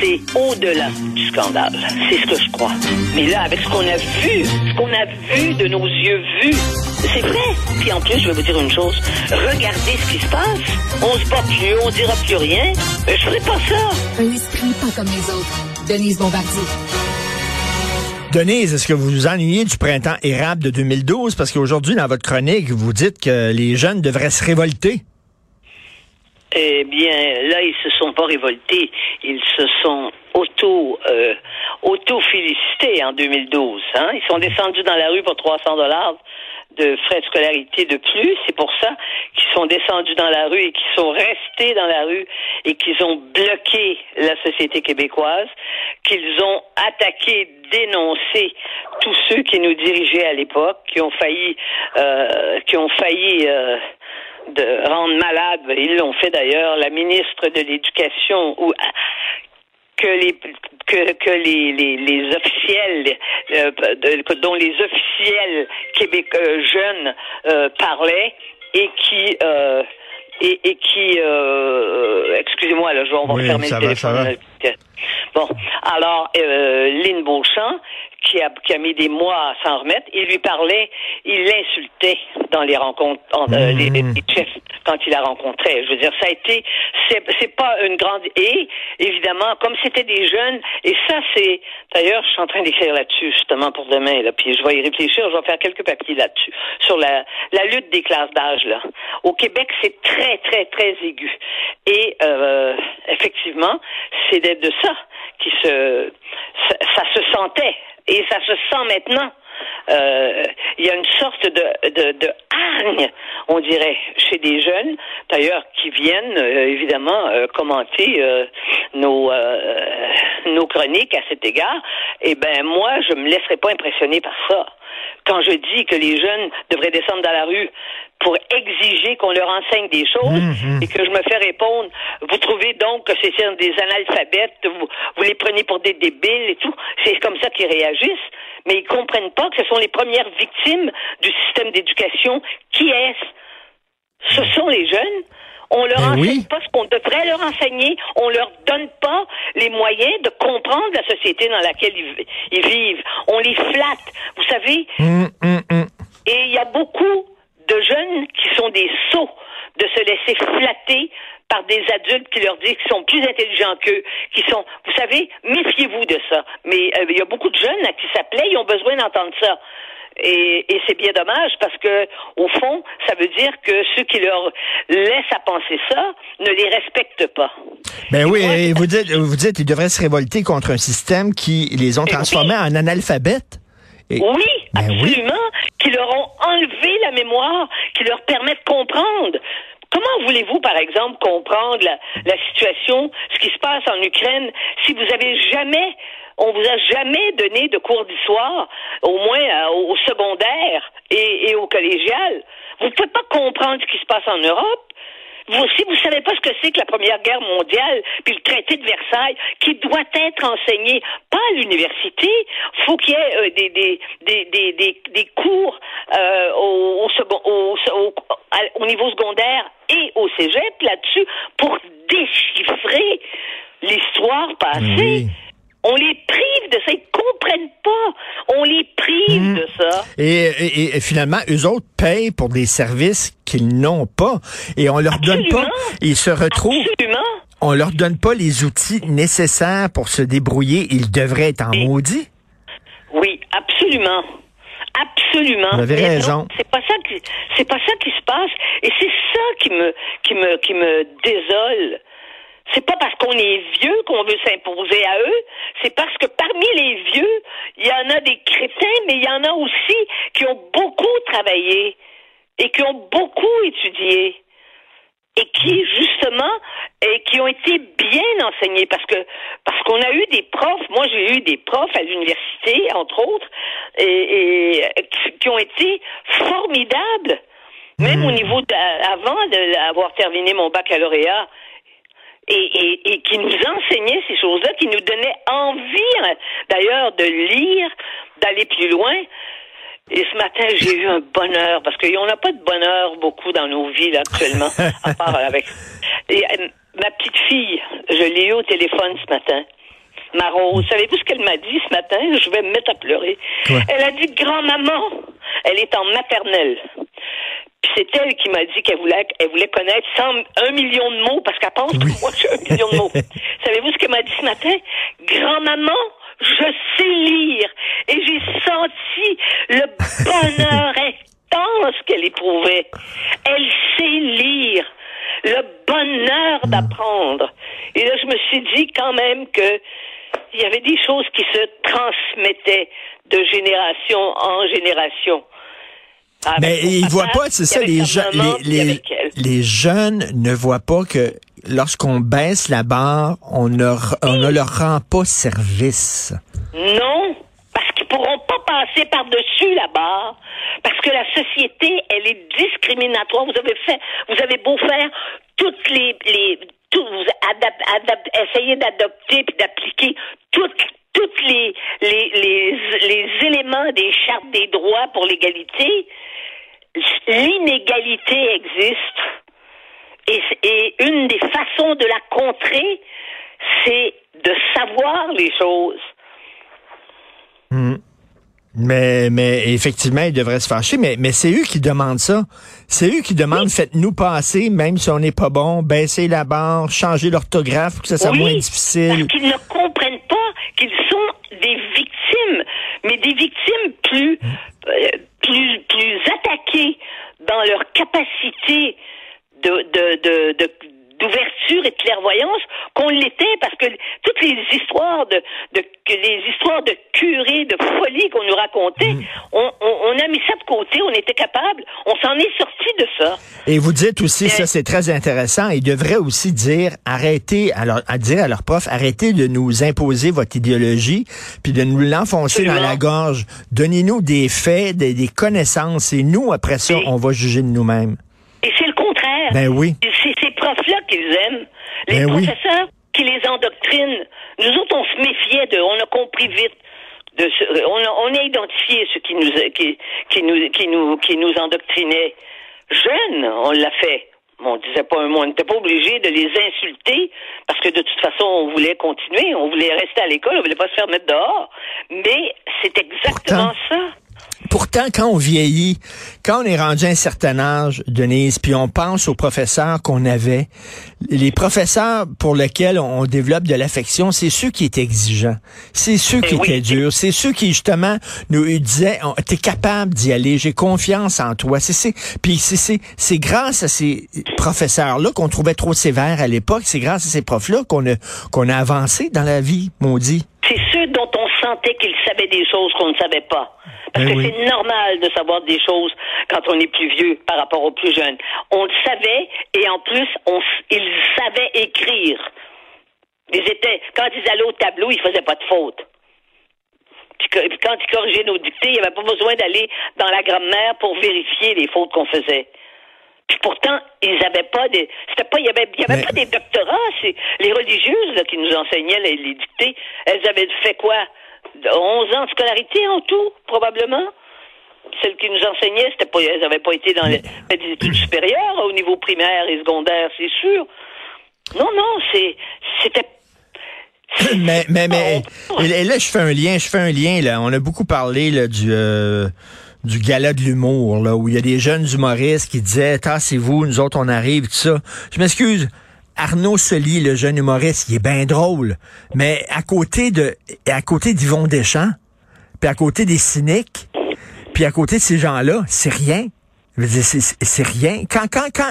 c'est au-delà du scandale. C'est ce que je crois. Mais là, avec ce qu'on a vu, ce qu'on a vu de nos yeux vus, c'est vrai. Puis en plus, je vais vous dire une chose. Regardez ce qui se passe. On se bat plus, on dira plus rien. Je ferai pas ça. Un esprit pas comme les autres. Denise Bombardier. Denise, est-ce que vous vous ennuyez du printemps érable de 2012? Parce qu'aujourd'hui, dans votre chronique, vous dites que les jeunes devraient se révolter. Eh bien, là, ils se sont pas révoltés. Ils se sont auto, euh, auto-félicités en 2012. Hein? Ils sont descendus dans la rue pour 300 dollars de frais de scolarité de plus. C'est pour ça qu'ils sont descendus dans la rue et qu'ils sont restés dans la rue et qu'ils ont bloqué la société québécoise, qu'ils ont attaqué, dénoncé tous ceux qui nous dirigeaient à l'époque, qui ont failli, euh, qui ont failli euh, de rendre malade, ils l'ont fait d'ailleurs, la ministre de l'Éducation ou que les que, que les, les, les officiels euh, de, dont les officiels québécois euh, jeunes euh, parlaient et qui euh, et, et qui excusez-moi là, je vais Oui, fermer ça le va, téléphone. Bon, alors euh, Lynn Beauchamp qui a, qui a mis des mois à s'en remettre, il lui parlait, il l'insultait dans les rencontres, en- euh, les, les chefs quand il la rencontrait. Je veux dire, ça a été, c'est, c'est pas une grande et évidemment, comme c'était des jeunes, et ça c'est, d'ailleurs, je suis en train d'écrire là-dessus justement pour demain, là, puis je vais y réfléchir, je vais faire quelques papiers là-dessus sur la, la lutte des classes d'âge là. Au Québec, c'est très très très aigu et euh, effectivement, c'est de de ça qui se, ça, ça se sentait et ça se sent maintenant. Euh, il y a une sorte de, de, de hargne, on dirait, chez des jeunes, d'ailleurs, qui viennent euh, évidemment euh, commenter euh, nos nos chroniques à cet égard. Eh ben moi, je me laisserai pas impressionner par ça. Quand je dis que les jeunes devraient descendre dans la rue pour exiger qu'on leur enseigne des choses et que je me fais répondre, vous trouvez donc que c'est des analphabètes, vous, vous les prenez pour des débiles et tout, c'est comme ça qu'ils réagissent, mais ils comprennent pas que ce sont les premières victimes du système d'éducation. Qui est-ce? Ce sont les jeunes. On leur Ben enseigne oui. pas ce qu'on devrait leur enseigner. On leur donne pas les moyens de comprendre la société dans laquelle ils, ils vivent. On les flatte. Vous savez, Hum, hum, hum. et il y a beaucoup jeunes qui sont des sots de se laisser flatter par des adultes qui leur disent qu'ils sont plus intelligents qu'eux, qui sont, vous savez, méfiez-vous de ça. Mais euh, il y a beaucoup de jeunes à qui ça plaît, ils ont besoin d'entendre ça. Et, et c'est bien dommage parce que, au fond, ça veut dire que ceux qui leur laissent à penser ça ne les respectent pas. Ben oui, moi, et vous dites, vous dites qu'ils devraient se révolter contre un système qui les ont Eh transformés oui. en analphabètes. Et- Oui, Ben oui. absolument, qui leur ont enlevé la mémoire, qui leur permettent de comprendre. Comment voulez-vous, par exemple, comprendre la, situation, ce qui se passe en Ukraine, si vous avez jamais, on vous a jamais donné de cours d'histoire, au moins euh, au, secondaire et au collégial? Vous ne pouvez pas comprendre ce qui se passe en Europe. Vous aussi, vous savez pas ce que c'est que la Première Guerre mondiale, puis le traité de Versailles, qui doit être enseigné pas à l'université. faut qu'il y ait euh, des, des, des, des, des, cours euh, au, au, au, au, niveau secondaire et au cégep là-dessus pour déchiffrer l'histoire passée. On les prive de ça, ils comprennent pas. On les prive Mhm. de ça. Et, et- et finalement, eux autres payent pour des services qu'ils n'ont pas. Et on leur donne pas, ils se retrouvent, Absolument. on leur donne pas les outils nécessaires pour se débrouiller. Ils devraient être en Et- maudit. Oui, absolument. Absolument. Vous avez raison. C'est pas ça qui c'est pas ça qui se passe et c'est ça qui me qui me qui me désole. C'est pas parce qu'on est vieux qu'on veut s'imposer à eux, c'est parce que parmi les vieux, il y en a des crétins, mais il y en a aussi qui ont beaucoup travaillé et qui ont beaucoup étudié et qui justement et qui ont été bien enseignés parce que parce qu'on a eu des profs. Moi j'ai eu des profs à l'université entre autres et, et qui- ont été formidables même au niveau de, avant d'avoir terminé mon baccalauréat et, et, et qui nous enseignaient ces choses-là, qui nous donnaient envie, hein, d'ailleurs, de lire, d'aller plus loin. Et ce matin, j'ai eu un bonheur, parce qu'on n'a pas de bonheur beaucoup dans nos vies, là, actuellement, à part avec... Et, euh, ma petite fille, je l'ai eu au téléphone ce matin. ma Rose. Savez-vous ce qu'elle m'a dit ce matin? Je vais me mettre à pleurer. Elle a dit, grand-maman, elle est en maternelle. Puis c'est elle qui m'a dit qu'elle voulait, elle voulait connaître 100, un million de mots parce qu'elle pense que moi j'ai un million de mots. Savez-vous ce qu'elle m'a dit ce matin? Grand-maman, je sais lire. Et j'ai senti le bonheur intense qu'elle éprouvait. Elle sait lire. Le bonheur d'apprendre. Et là, je me suis dit quand même que il y avait des choses qui se transmettaient de génération en génération. Ah, Mais ils ne voient pas, c'est ça, les, les, les, jeunes ne voient pas que lorsqu'on baisse la barre, on ne, on ne leur rend pas service. Non, parce qu'ils pourront pas passer par-dessus la barre, parce que la société, elle est discriminatoire. Vous avez fait, vous avez beau faire toutes les, les tout, vous essayer d'adopter puis d'appliquer toutes toutes les, les, les, les éléments des chartes des droits pour l'égalité, l'inégalité existe. Et, et, une des façons de la contrer, c'est de savoir les choses. Hmm. Mais, mais effectivement, ils devraient se fâcher. Mais, mais c'est eux qui demandent ça. C'est eux qui demandent faites-nous passer, même si on n'est pas bon, baisser la barre, changer l'orthographe pour que ça soit moins difficile. Parce qu'ils ne comprennent pas qu'ils sont des victimes, mais des victimes plus, euh, plus, plus attaquées dans leur capacité de, de, de, de d'ouverture et de clairvoyance qu'on l'était parce que toutes les histoires de, de les histoires de curés, de folie qu'on nous racontait, mm. on, on, a mis ça de côté, on était capable, on s'en est sorti de ça. Et vous dites aussi, ça c'est très intéressant, ils devraient aussi dire, arrêtez, alors, à dire à leurs profs, arrêtez de nous imposer votre idéologie, puis de nous l'enfoncer dans la gorge. Donnez-nous des faits, des, des, connaissances, et nous, après ça, on va juger de nous-mêmes. Et c'est le contraire. Ben oui. C'est qu'ils aiment. Les ben professeurs qui les endoctrinent. Nous autres, on se méfiait de, on a compris vite. De on, a, on a identifié ceux qui nous, qui, qui nous, qui nous, qui nous endoctrinaient. Jeunes, on l'a fait. On disait pas un mot, on n'était pas obligé de les insulter parce que de toute façon, on voulait continuer, on voulait rester à l'école, on voulait pas se faire mettre dehors. Mais c'est exactement ça. Pourtant, quand on vieillit, quand on est rendu à un certain âge, Denise, puis on pense aux professeurs qu'on avait, les professeurs pour lesquels on développe de l'affection, c'est ceux qui étaient exigeants, c'est ceux qui eh étaient durs, c'est ceux qui justement nous disaient, t'es capable d'y aller, j'ai confiance en toi. C'est puis c'est c'est grâce à ces professeurs-là qu'on trouvait trop sévères à l'époque, c'est grâce à ces profs-là qu'on a qu'on a avancé dans la vie, maudit. C'est ceux dont on sentait qu'ils savaient des choses qu'on ne savait pas. Parce ben que c'est normal de savoir des choses quand on est plus vieux par rapport aux plus jeunes. On le savait et en plus, on, ils savaient écrire. Ils étaient, quand ils allaient au tableau, ils faisaient pas de fautes. Puis, quand ils corrigeaient nos dictées, il n'y avait pas besoin d'aller dans la grammaire pour vérifier les fautes qu'on faisait. Puis pourtant, ils n'avaient pas des. C'était pas. Il y avait, y avait pas des doctorats. C'est les religieuses là, qui nous enseignaient les, les dictées. Elles avaient fait quoi? 11 ans de scolarité en tout, probablement. Celles qui nous enseignaient, c'était pas, elles n'avaient pas été dans les, études supérieures au niveau primaire et secondaire, c'est sûr. Non, non, c'est, c'était mais, mais, mais, et là, je fais un lien, je fais un lien, là. On a beaucoup parlé, là, du, euh, du gala de l'humour, là, où il y a des jeunes humoristes qui disaient, tassez-vous, nous autres, on arrive, tout ça. Je m'excuse. Arnaud Soli, le jeune humoriste, il est bien drôle, mais à côté de, à côté d'Yvon Deschamps, puis à côté des cyniques, puis à côté de ces gens-là, c'est rien. C'est rien. Quand, quand, quand,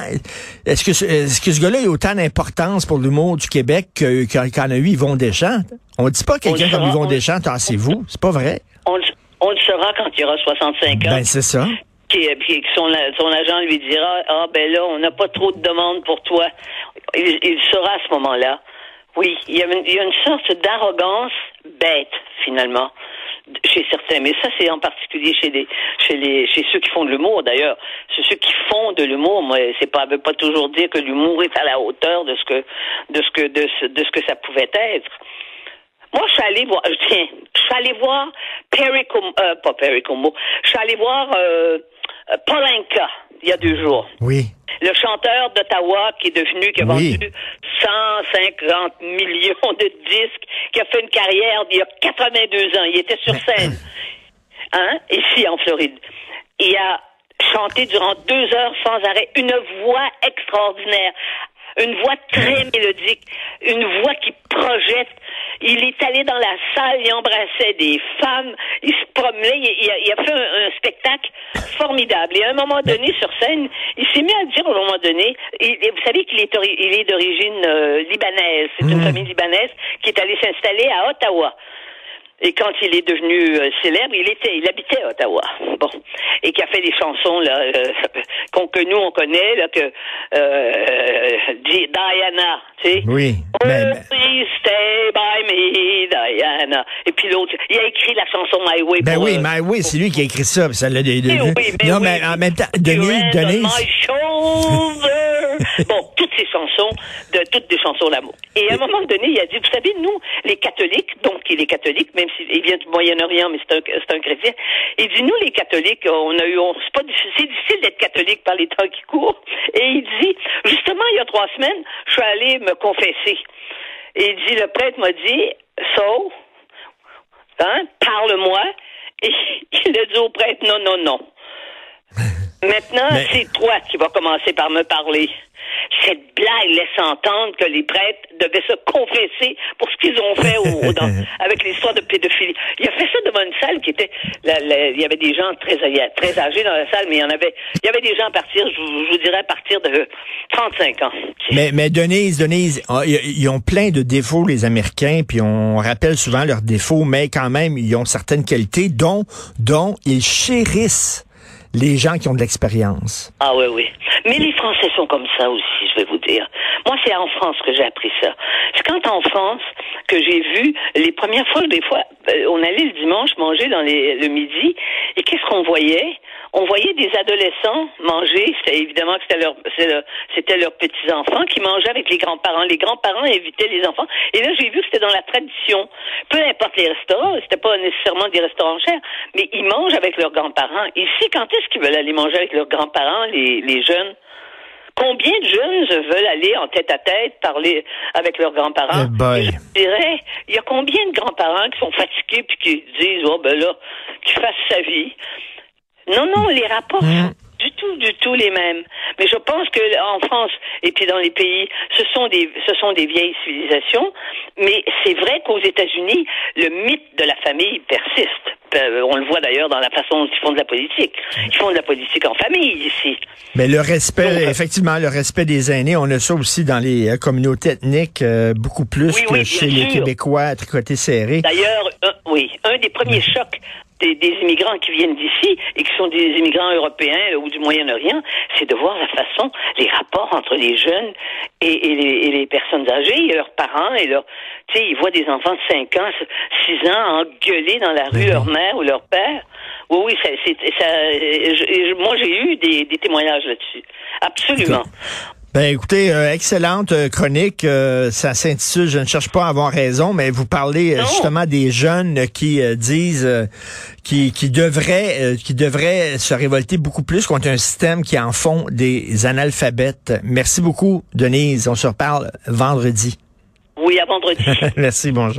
est-ce que, est-ce que ce gars-là a autant d'importance pour l'humour du Québec qu'en a eu Yvon Deschamps? On dit pas quelqu'un comme Yvon Deschamps, tassez-vous. C'est pas vrai. On, on, le saura quand il aura 65 ans. Ben, c'est ça. Puis, puis son, son agent lui dira, ah, ben là, on n'a pas trop de demandes pour toi il, il sera à ce moment-là. Oui, il y, a une, sorte d'arrogance bête, finalement, chez certains. Mais ça, c'est en particulier chez les, chez les, chez ceux qui font de l'humour, d'ailleurs. Ceux qui font de l'humour. Moi, c'est pas, pas toujours dire que l'humour est à la hauteur de ce que, de ce que, de ce, de ce que ça pouvait être. Moi, je suis allé voir, tiens, je suis allé voir Perry Como, euh, pas Perry Como, je suis allé voir, euh, Polanka, il y a deux jours. Oui. Le chanteur d'Ottawa qui est devenu, qui a Oui. vendu 150 millions de disques, qui a fait une carrière il y a 82 ans. Il était sur scène, hein, ici en Floride. Il a chanté durant deux heures sans arrêt, une voix extraordinaire. Une voix très mélodique, une voix qui projette. Il est allé dans la salle, il embrassait des femmes, il se promenait, il, il a, il a fait un, un spectacle formidable. Et à un moment donné, sur scène, il s'est mis à dire, à un moment donné, il- vous savez qu'il est, il est d'origine euh, libanaise, c'est une famille libanaise qui est allée s'installer à Ottawa. Et quand il est devenu euh, célèbre, il était, il habitait à Ottawa. Bon, et qui a fait des chansons là euh, qu'on que nous on connaît là que euh, Di- Diana, tu sais. Oui. Oh, Mais- please stay by me, Diana. Et puis l'autre, il a écrit la chanson My Way. Ben oui, mais oui, c'est lui qui a écrit ça, puis ça l'a des eh oui, ben Non, oui. mais en même temps, You Denise, ces chansons, de, toutes des chansons d'amour. Et à un moment donné, il a dit, vous savez, nous, les catholiques, donc il est catholique, même s'il vient du Moyen-Orient, mais c'est un, c'est un chrétien, il dit, nous, les catholiques, on a eu, on- c'est pas c'est difficile d'être catholique par les temps qui courent. Et il dit, justement, il y a trois semaines, je suis allé me confesser. Et il dit, le prêtre m'a dit, so, hein, parle-moi. Et il a dit au prêtre, non, non, non. Maintenant, Mais- c'est toi qui vas commencer par me parler. Cette blague laisse entendre que les prêtres devaient se confesser pour ce qu'ils ont fait au- dans- avec l'histoire de pédophilie. Il a fait ça devant une salle qui était, la- la- il y avait des gens très, très âgés dans la salle, mais il y en avait, il y avait des gens à partir, je, vous- je vous dirais à partir de 35 ans. Mais, mais Denise, Denise, ah, ils ils ont plein de défauts, les Américains, puis on rappelle souvent leurs défauts, mais quand même, ils ont certaines qualités, dont, dont ils chérissent les gens qui ont de l'expérience. Ah oui, oui. Mais les Français sont comme ça aussi, je vais vous dire. Moi, c'est en France que j'ai appris ça. C'est quand en France que j'ai vu les premières fois, des fois, euh, on allait le dimanche manger dans le midi, et qu'est-ce qu'on voyait? On voyait des adolescents manger, c'était évidemment que c'était leur, c'était leurs petits-enfants qui mangeaient avec les grands-parents. Les grands-parents invitaient les enfants. Et là, j'ai vu que c'était dans la tradition. Peu importe les restaurants, c'était pas nécessairement des restaurants chers, mais ils mangent avec leurs grands-parents. Ici, quand est-ce qu'ils veulent aller manger avec leurs grands-parents, les, les jeunes? Combien de jeunes veulent aller en tête à tête parler avec leurs grands-parents? Eh Je dirais, il y a combien de grands-parents qui sont fatigués puis qui disent, oh ben là, qu'il fasse sa vie? Non, non, les rapports sont du tout, du tout les mêmes. Mais je pense que en France et puis dans les pays, ce sont des, ce sont des vieilles civilisations. Mais c'est vrai qu'aux États-Unis, le mythe de la famille persiste. Euh, on le voit d'ailleurs dans la façon dont ils font de la politique. Ils font de la politique en famille ici. Mais le respect, Donc, euh, effectivement, le respect des aînés, on a ça aussi dans les euh, communautés ethniques, euh, beaucoup plus Oui, que oui, chez les. Québécois à tricoter serré. D'ailleurs, oui, un des premiers chocs des, des immigrants qui viennent d'ici et qui sont des immigrants européens là, ou du Moyen-Orient, c'est de voir la façon, les rapports entre les jeunes et, et les, et les personnes âgées et leurs parents et leurs, tu sais, ils voient des enfants de 5 ans, 6 ans engueuler dans la rue leur mère ou leur père. Oui, oui, ça, je- moi j'ai eu des, des témoignages là-dessus. Absolument. Ben écoutez, euh, excellente euh, chronique. euh, ça s'intitule Je ne cherche pas à avoir raison, mais vous parlez euh, Non. justement des jeunes qui euh, disent euh, qui, qui devraient euh, qui devraient se révolter beaucoup plus contre un système qui en font des analphabètes. Merci beaucoup, Denise. On se reparle vendredi. Oui, à vendredi. Merci, bonjour.